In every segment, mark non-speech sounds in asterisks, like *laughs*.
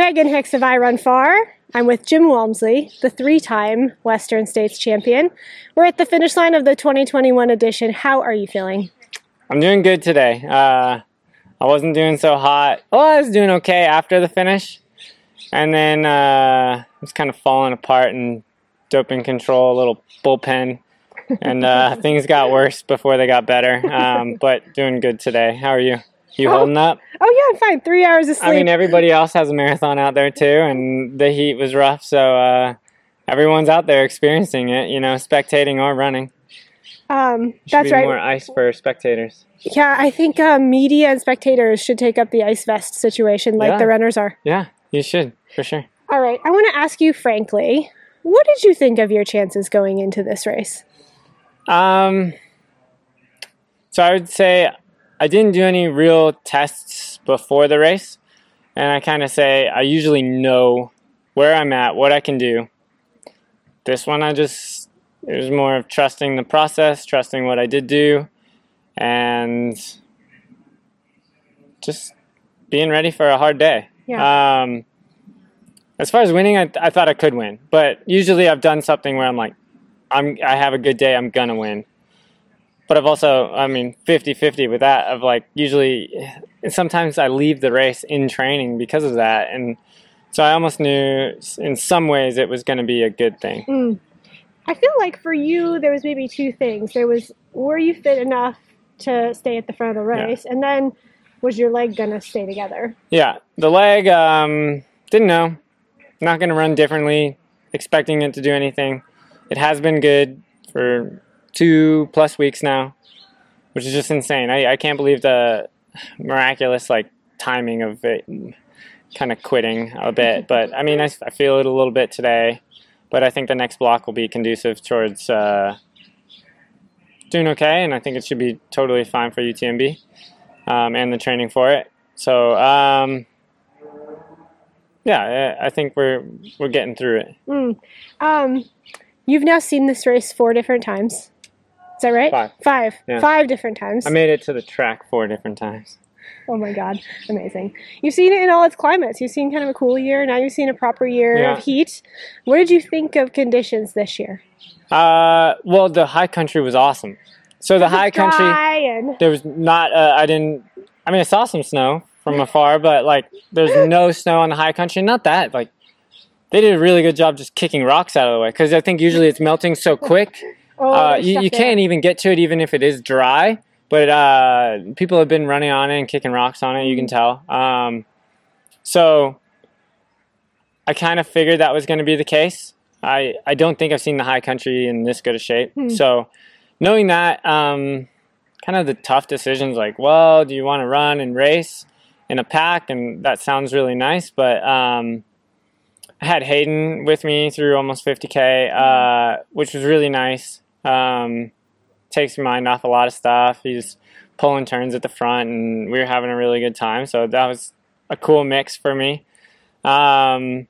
Meghan Hicks of iRunFar. I'm with Jim Walmsley, the three time Western States champion. We're at the finish line of the 2021 edition. How are you feeling? I'm doing good today. Uh, I wasn't doing so hot. Well, I was doing okay after the finish. And then uh, I was kind of falling apart and doping control, a little bullpen. And uh, *laughs* things got worse before they got better. Um, but doing good today. How are you? You Oh. holding up? Oh, yeah, I'm fine. Three hours of sleep. I mean, everybody else has a marathon out there too, and the heat was rough, so uh, everyone's out there experiencing it. You know, spectating or running. um, that's right. More ice for spectators. Yeah, I think uh, media and spectators should take up the ice vest situation like Yeah. the runners are. Yeah, you should for sure. All right, I want to ask you frankly, what did you think of your chances going into this race? Um, so I would say I didn't do any real tests before the race, and I kind of say I usually know where I'm at, what I can do. This one, I just it was more of trusting the process, trusting what I did do, and just being ready for a hard day. Yeah. Um, as far as winning, I, I thought I could win, but usually I've done something where I'm like, I'm I have a good day, I'm gonna win. But I've also, I mean, 50-50 with that. Of like usually, sometimes I leave the race in training because of that, and so I almost knew in some ways it was going to be a good thing. Mm. I feel like for you, there was maybe two things. There was, were you fit enough to stay at the front of the Yeah. race? And then, was your leg going to stay together? Yeah, the leg, um, didn't know. Not going to run differently, expecting it to do anything. It has been good for two plus weeks now, which is just insane. I, I can't believe the miraculous like timing of it kind of quitting a bit. But I mean, I, I feel it a little bit today, but I think the next block will be conducive towards uh, doing okay, and I think it should be totally fine for UTMB um, and the training for it. So um, yeah, I think we're we're getting through it. Mm. Um, you've now seen this race four different times. Is that right? Five. Five. Yeah. Five different times. I made it to the track four different times. oh my God. Amazing. You've seen it in all its climates. You've seen kind of a cool year. Now you've seen a proper year Yeah. of heat. What did you think of conditions this year? Uh, well, the high country was awesome. So the high country, and there was not. Uh, I didn't. I mean, I saw some snow from afar, but like, there's *laughs* no snow on the high country. Not that like. They did a really good job just kicking rocks out of the way because I think usually it's melting so quick oh, uh, you, you can't even get to it even if it is dry. But uh, people have been running on it and kicking rocks on it. You can tell. Um, so I kind of figured that was going to be the case. I, I don't think I've seen the high country in this good a shape. Hmm. So knowing that, um, kind of the tough decisions like, well, do you want to run and race in a pack? And that sounds really nice, but um, I had Hayden with me through almost 50k, uh, which was really nice. Um, takes your mind off a lot of stuff. He's pulling turns at the front, and we were having a really good time. So that was a cool mix for me. Um,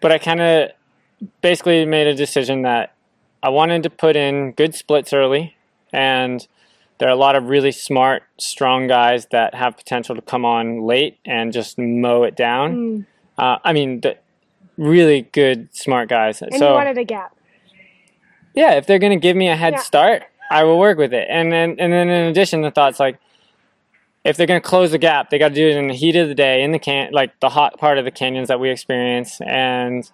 but I kind of basically made a decision that I wanted to put in good splits early, and there are a lot of really smart, strong guys that have potential to come on late and just mow it down. Mm. Uh, I mean, the really good, smart guys. And so you wanted a gap. yeah, if they're gonna give me a head Yeah. start, I will work with it. And then and then in addition, the thoughts like if they're gonna close the gap, they got to do it in the heat of the day, in the can like the hot part of the canyons that we experience. And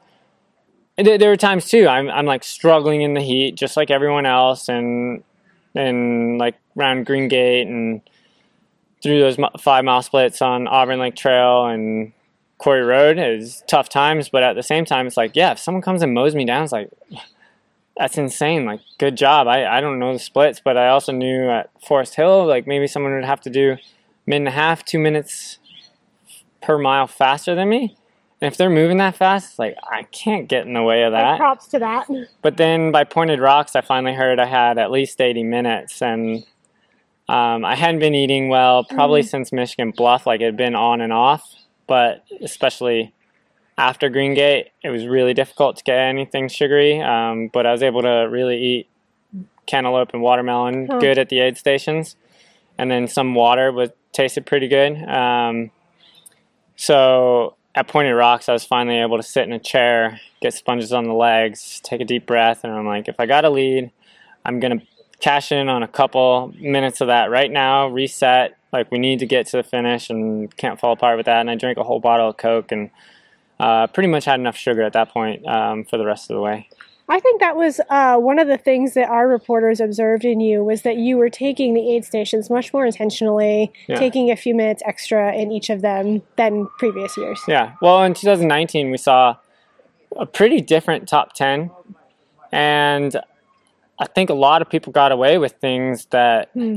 there, there were times too. I'm I'm like struggling in the heat, just like everyone else, and and like around Green Gate and through those five mile splits on Auburn Lake Trail and Quarry Road. It was tough times, but at the same time, it's like, yeah, if someone comes and mows me down, it's like, that's insane. Like, good job. I, I don't know the splits, but I also knew at Forest Hill, like maybe someone would have to do minute and a half, two minutes per mile faster than me. And if they're moving that fast, it's like I can't get in the way of Like, that. props to that. But then by Pointed Rocks, I finally heard I had at least 80 minutes, and um, I hadn't been eating well probably since Michigan Bluff. Like it had been on and off, but especially after Green Gate, it was really difficult to get anything sugary. Um, but I was able to really eat cantaloupe and watermelon Huh. good at the aid stations, and then some water was tasted pretty good. Um, So at Pointed Rocks, I was finally able to sit in a chair, get sponges on the legs, take a deep breath, and I'm like, if I got a lead, I'm gonna cash in on a couple minutes of that right now, reset. Like we need to get to the finish and can't fall apart with that. And I drank a whole bottle of Coke and uh, pretty much had enough sugar at that point um, for the rest of the way. I think that was uh, one of the things that our reporters observed in you was that you were taking the aid stations much more intentionally, Yeah. taking a few minutes extra in each of them than previous years. Yeah. Well, in 2019, we saw a pretty different top 10. And I think a lot of people got away with things that Hmm.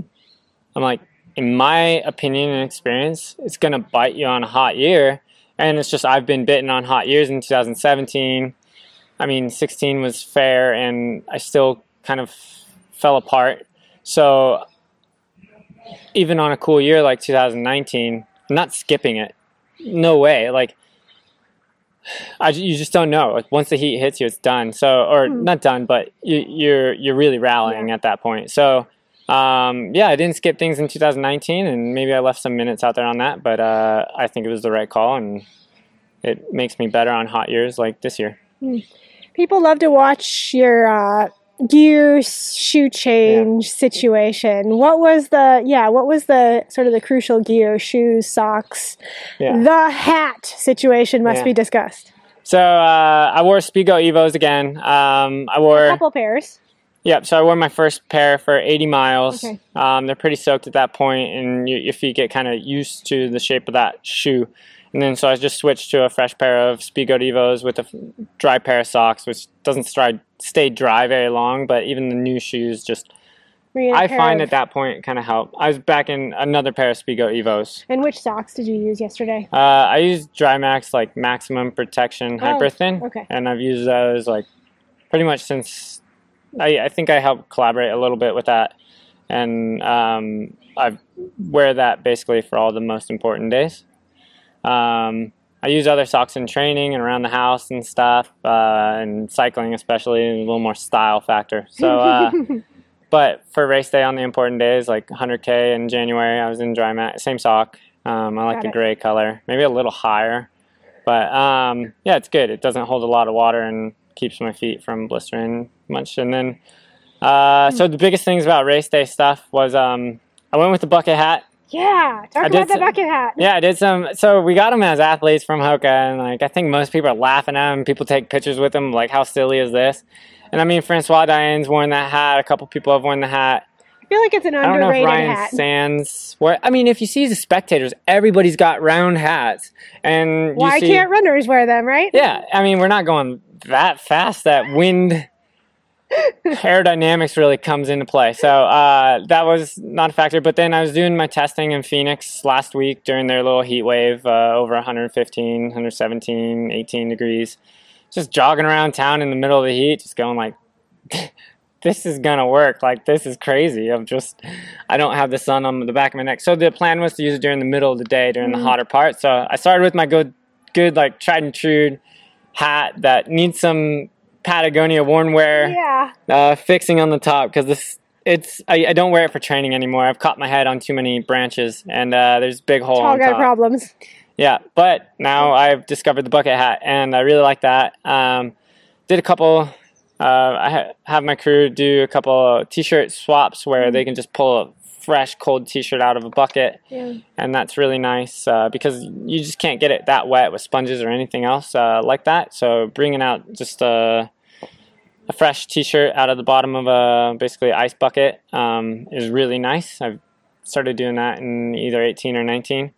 I'm like, in my opinion and experience, it's going to bite you on a hot year. And it's just, I've been bitten on hot years in 2017. I mean, 16 was fair, and I still kind of fell apart. So even on a cool year like 2019, I'm not skipping it. No way. Like, I, you just don't know. Like once the heat hits you, it's done. So, or Hmm. not done, but you, you're you're really rallying at that point. So, um, yeah, I didn't skip things in 2019, and maybe I left some minutes out there on that, but uh, I think it was the right call, and it makes me better on hot years like this year. People love to watch your uh, gear shoe change situation. What was the yeah? What was the sort of the crucial gear, shoes, socks, Yeah. the hat situation must Yeah. be discussed. So uh, I wore Speedgoat Evos again. Um, I wore a couple pairs. Yep. So I wore my first pair for 80 miles. Okay. Um, they're pretty soaked at that point, and your, your feet get kind of used to the shape of that shoe. And then so I just switched to a fresh pair of Speedgoat Evos with a f- dry pair of socks, which doesn't stri- stay dry very long. But even the new shoes, just Were you in a I find at that point kind of help. I was back in another pair of Speedgoat Evos. And which socks did you use yesterday? Uh, I used Drymax like maximum protection Oh, hyper thin, okay. and I've used those like pretty much since I, I think I help collaborate a little bit with that, and um, I wear that basically for all the most important days. Um, I use other socks in training and around the house and stuff, uh, and cycling especially, a little more style factor. So. Uh, *laughs* but for race day on the important days, like 100K in January, I was in Drymax, same sock. Um, I like Got the it. gray color, maybe a little higher. But um, yeah, it's good. It doesn't hold a lot of water and keeps my feet from blistering much. And then, uh, so the biggest things about race day stuff was um, I went with the bucket hat. yeah, talk I about the bucket hat. Yeah, I did some. So we got them as athletes from Hoka, and like I think most people are laughing at them. People take pictures with them. Like, how silly is this? And I mean, François D'Haene's worn that hat. A couple people have worn the hat. I feel like it's an underrated I don't know if Ryan hat. Sandes. Where I mean, if you see the spectators, everybody's got round hats, and you Why see, can't runners wear them, right? Yeah, I mean, we're not going that fast. That wind aerodynamics really comes into play. So uh, that was not a factor. But then I was doing my testing in Phoenix last week during their little heat wave, uh, over 115, 117, 18 degrees. Just jogging around town in the middle of the heat, just going like, *laughs* this is gonna work. Like this is crazy. I'm just, I don't have the sun on the back of my neck. So the plan was to use it during the middle of the day, during the Mhm. hotter part. So I started with my good, good like tried and true hat that needs some Patagonia worn wear Yeah. uh, fixing on the top because this it's I, I don't wear it for training anymore. I've caught my head on too many branches and uh, there's big hole Tall guy top. problems. Yeah, but now I've discovered the bucket hat and I really like that. Um, did a couple. Uh, I ha- have my crew do a couple t-shirt swaps where they can just pull a fresh cold t-shirt out of a bucket Yeah. and that's really nice uh, because you just can't get it that wet with sponges or anything else uh, like that. So bringing out just a, a fresh T-shirt out of the bottom of a basically ice bucket um, is really nice. I've started doing that in either 18 or 19.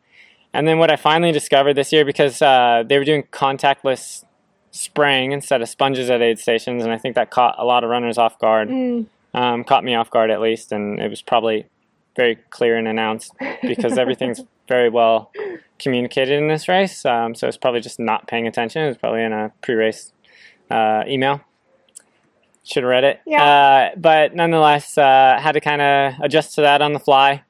And then what I finally discovered this year because uh, they were doing contactless spraying instead of sponges at aid stations, and I think that caught a lot of runners off guard Mm. um, caught me off guard at least, and it was probably very clear and announced because everything's *laughs* very well communicated in this race. Um, so it's probably just not paying attention. It was probably in a pre-race uh, email. Should have read it. Yeah. Uh, but nonetheless, uh, had to kind of adjust to that on the fly.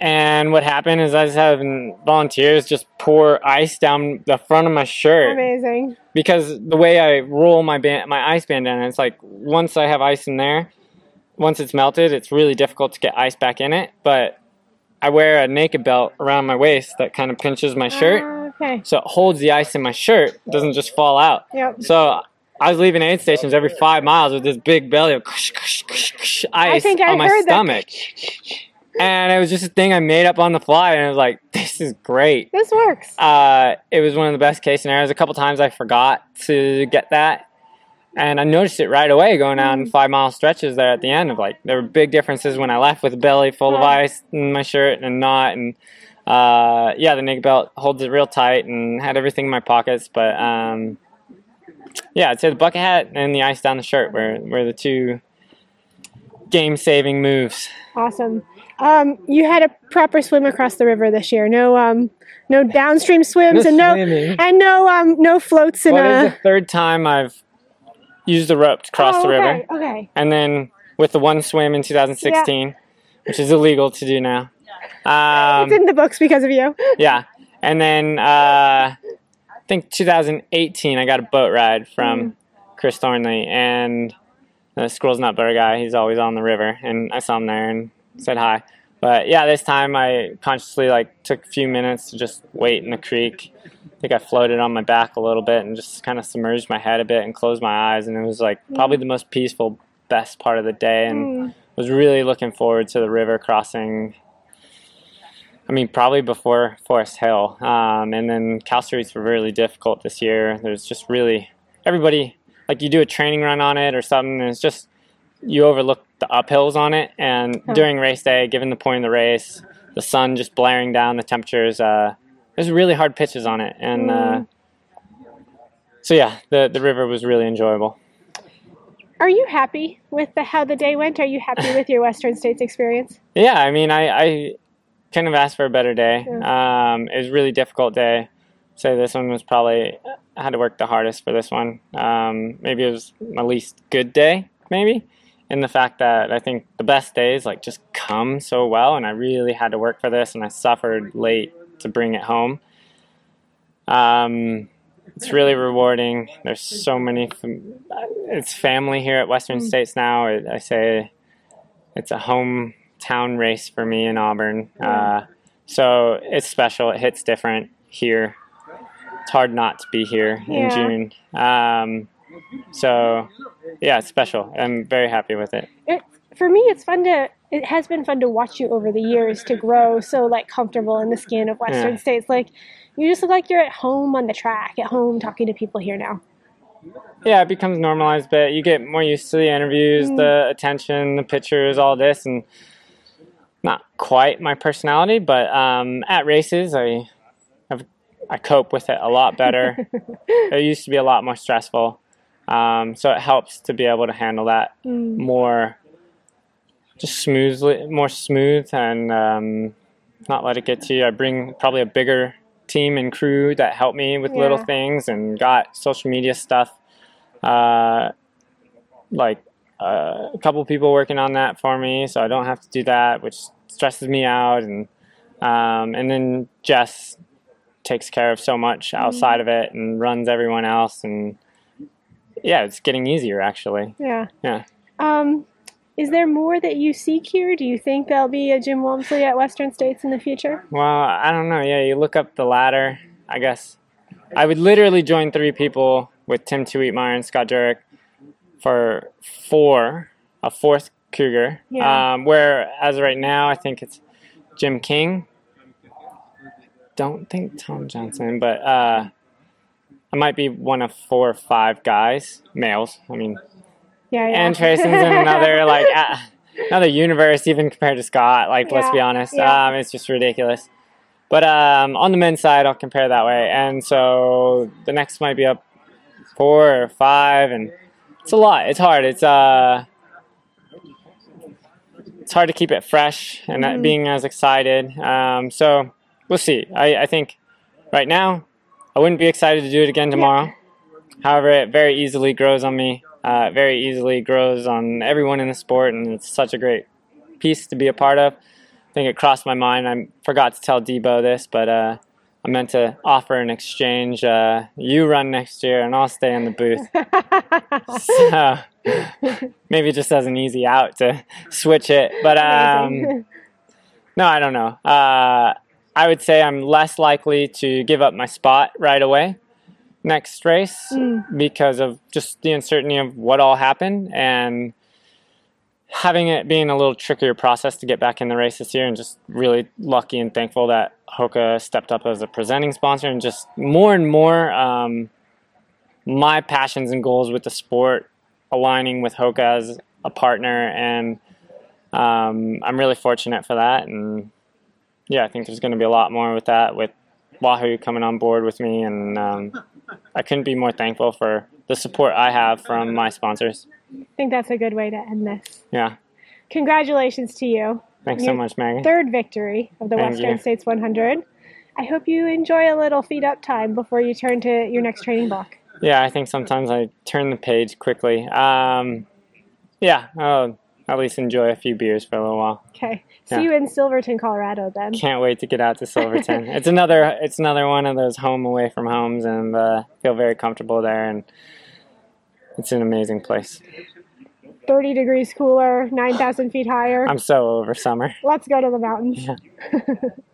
And what happened is I was having volunteers just pour ice down the front of my shirt Amazing. because the way I roll my band, my ice bandana, it's like once I have ice in there, once it's melted, it's really difficult to get ice back in it. But I wear a naked belt around my waist that kind of pinches my shirt, Ah, okay. so it holds the ice in my shirt, doesn't just fall out. Yep. So I was leaving aid stations every five miles with this big belly of ice I I on my stomach, and it was just a thing I made up on the fly, and I was like, *laughs* "This is great." This works. Uh, it was one of the best case scenarios. A couple times I forgot to get that, and I noticed it right away going Mm. on five mile stretches there at the end. Of like, there were big differences when I left with a belly full of ice in my shirt and not, and uh, yeah, the naked belt holds it real tight and had everything in my pockets. But um, yeah, I'd say the bucket hat and the ice down the shirt were were the two game saving moves. Awesome. Um, you had a proper swim across the river this year. No, um, no downstream swims and no, swimming. and no, um, no floats in Well, this is a. the third time I've used the rope to cross oh, the river. okay, Okay. and then with the one swim in 2016, which is illegal to do now. Um, it's in the books because of you. yeah, and then uh, I think 2018, I got a boat ride from Chris Thornley and the Squirrel's Nut Butter guy. He's always on the river, and I saw him there and said hi. But yeah, this time I consciously like took a few minutes to just wait in the creek. I think I floated on my back a little bit and just kind of submerged my head a bit and closed my eyes, and it was like probably the most peaceful, best part of the day, and Mm. was really looking forward to the river crossing. I mean, probably before Forest Hill, um, and then Cal Streets were really difficult this year. There's just really everybody like you do a training run on it or something, and it's just you overlook the uphills on it. And during race day, given the point of the race, the sun just blaring down, the temperatures, uh, there's really hard pitches on it, and uh, Mm. so yeah, the the river was really enjoyable. Are you happy with the, how the day went? Are you happy with your Western States experience? Yeah, I mean, I, I couldn't have asked for a better day. Um, it was a really difficult day. Say this one was probably I had to work the hardest for this one. Um, maybe it was my least good day, maybe, in the fact that I think the best days like just come so well, and I really had to work for this, and I suffered late to bring it home. Um, it's really rewarding. There's so many. fam- It's family here at Western Mm. States now. I I say it's a hometown race for me in Auburn. Uh, so it's special. It hits different here. It's hard not to be here in June. Um, so yeah, it's special. I'm very happy with it. It, for me, it's fun to. It has been fun to watch you over the years to grow so like comfortable in the skin of Western Yeah. States. Like you just look like you're at home on the track, at home talking to people here now. Yeah, it becomes normalized, but you get more used to the interviews, Mm. the attention, the pictures, all this, and not quite my personality, but um, at races, I I've, I cope with it a lot better. *laughs* it used to be a lot more stressful, um, so it helps to be able to handle that Mm. more, just smoothly, more smooth, and um, not let it get to you. I bring probably a bigger team and crew that help me with little things, and got social media stuff, uh, like uh, a couple people working on that for me, so I don't have to do that, which stresses me out, and um, and then Jess takes care of so much outside of it and runs everyone else, and yeah, it's getting easier actually. Yeah. Yeah. Um, is there more that you seek here? Do you think there'll be a Jim Walmsley at Western States in the future? Well, I don't know. Yeah, you look up the ladder. I guess I would literally join three people with Tim Twietmeyer and Scott Jurek for four, a fourth Cougar. Yeah. Um, where as of right now, I think it's Jim King. Don't think Tom Johnson, but uh, I might be one of four or five guys, males. I mean, Yeah, yeah. and Trason's in another *laughs* like uh, another universe even compared to Scott. Like let's be honest, yeah. um, it's just ridiculous. But um, on the men's side, I'll compare that way, and so the next might be up four or five, and it's a lot. It's hard. It's uh, it's hard to keep it fresh and not Mhm. being as excited. Um, so we'll see. I, I think right now I wouldn't be excited to do it again tomorrow. However, it very easily grows on me. Uh, very easily grows on everyone in the sport, and it's such a great piece to be a part of. I think it crossed my mind. I forgot to tell Debo this, but uh, I meant to offer an exchange. Uh, you run next year, and I'll stay in the booth. *laughs* so maybe just as an easy out to switch it. But um, *laughs* No, I don't know. Uh, I would say I'm less likely to give up my spot right away next race Mm. because of just the uncertainty of what all happened and having it being a little trickier process to get back in the race this year and just really lucky and thankful that Hoka stepped up as a presenting sponsor and just more and more um, my passions and goals with the sport aligning with Hoka as a partner and um, I'm really fortunate for that and yeah I think there's going to be a lot more with that with Wahoo coming on board with me and um, I couldn't be more thankful for the support I have from my sponsors. I think that's a good way to end this. Yeah. Congratulations to you. Thanks so much, Maggie. Third victory of the Thank Western you. States 100. I hope you enjoy a little feed up time before you turn to your next training block. Yeah, I think sometimes I turn the page quickly. Um, yeah, I'll at least enjoy a few beers for a little while. Okay. See Yeah. you in Silverton, Colorado then. Can't wait to get out to *laughs* Silverton. it's another it's another one of those home away from homes, and uh, feel very comfortable there. And it's an amazing place. 30 degrees cooler, 9,000 feet higher. I'm so over summer. Let's go to the mountains. *laughs*